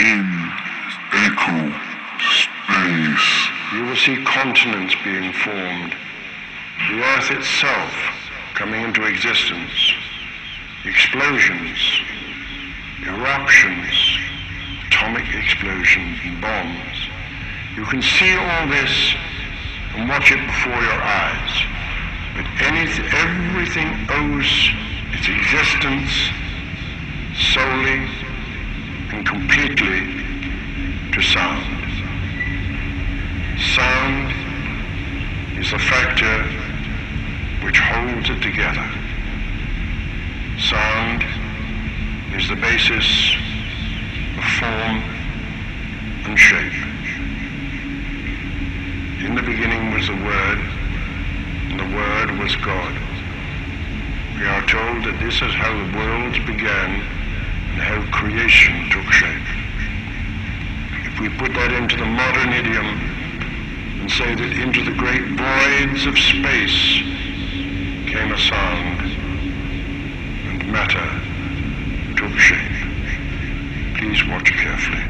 in echo space. You will see continents being formed, the earth itself coming into existence, explosions, eruptions, atomic explosions and bombs. You can see all this and watch it before your eyes. But anything, everything owes its existence solely and completely to sound. Sound is the factor which holds it together. Sound is the basis of form and shape. In the beginning was the Word, and the Word was God. We are told that this is how the worlds began and how creation shape. If we put that into the modern idiom and say that into the great voids of space came a sound and matter took shape. Please watch carefully.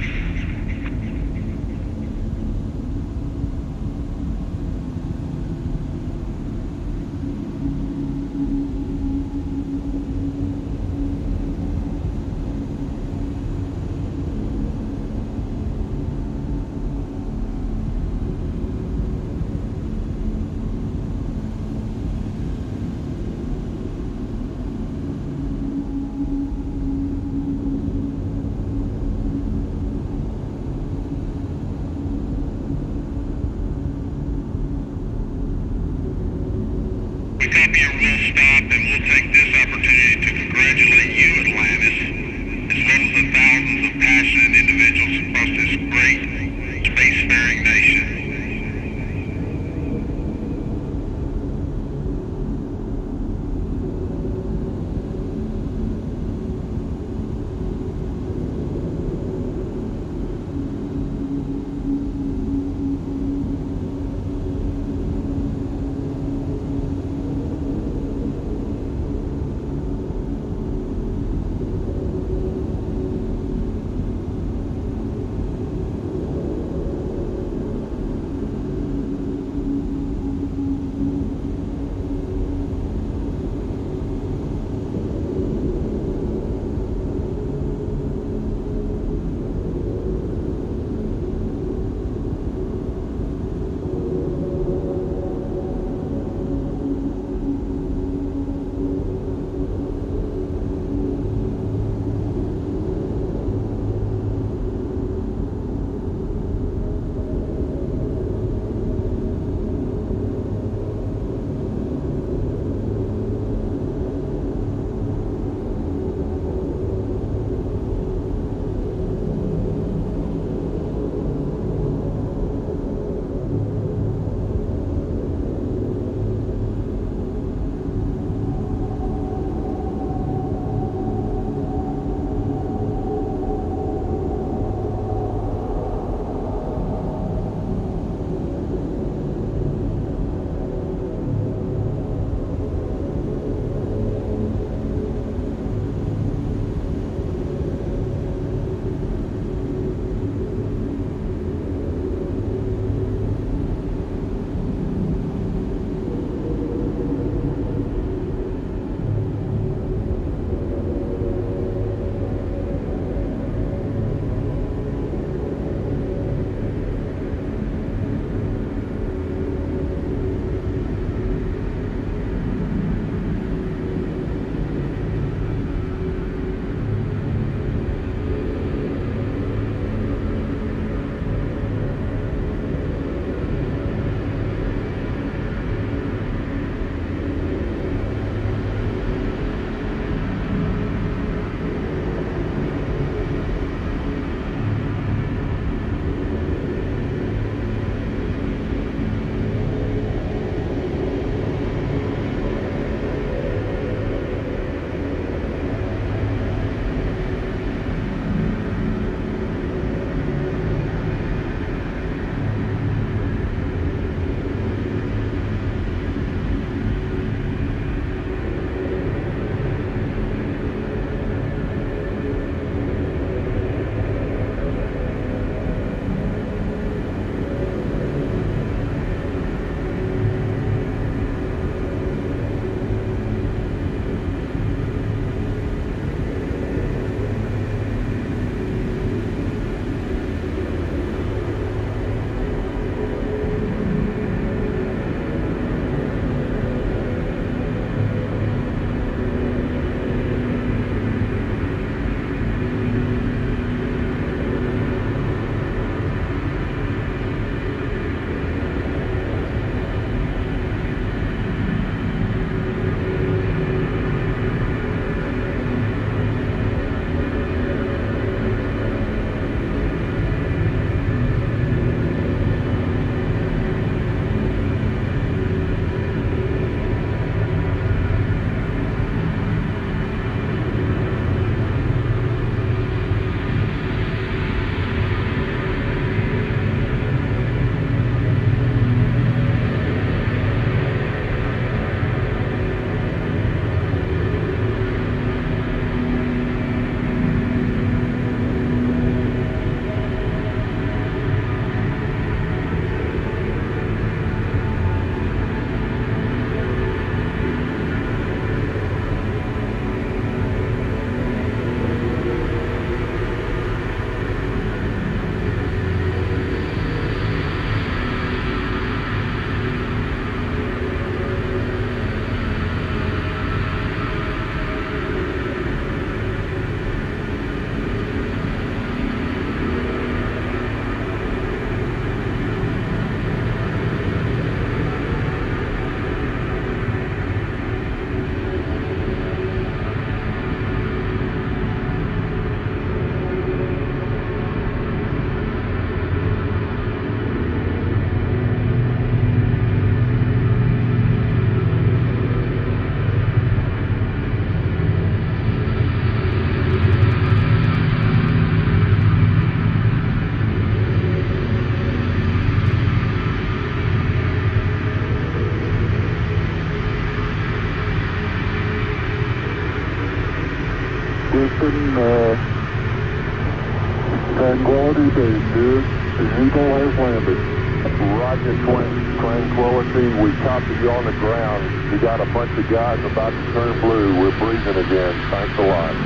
Roger, Tran- Tranquility. We copy you on the ground. You got a bunch of guys about to turn blue. We're breathing again. Thanks a lot.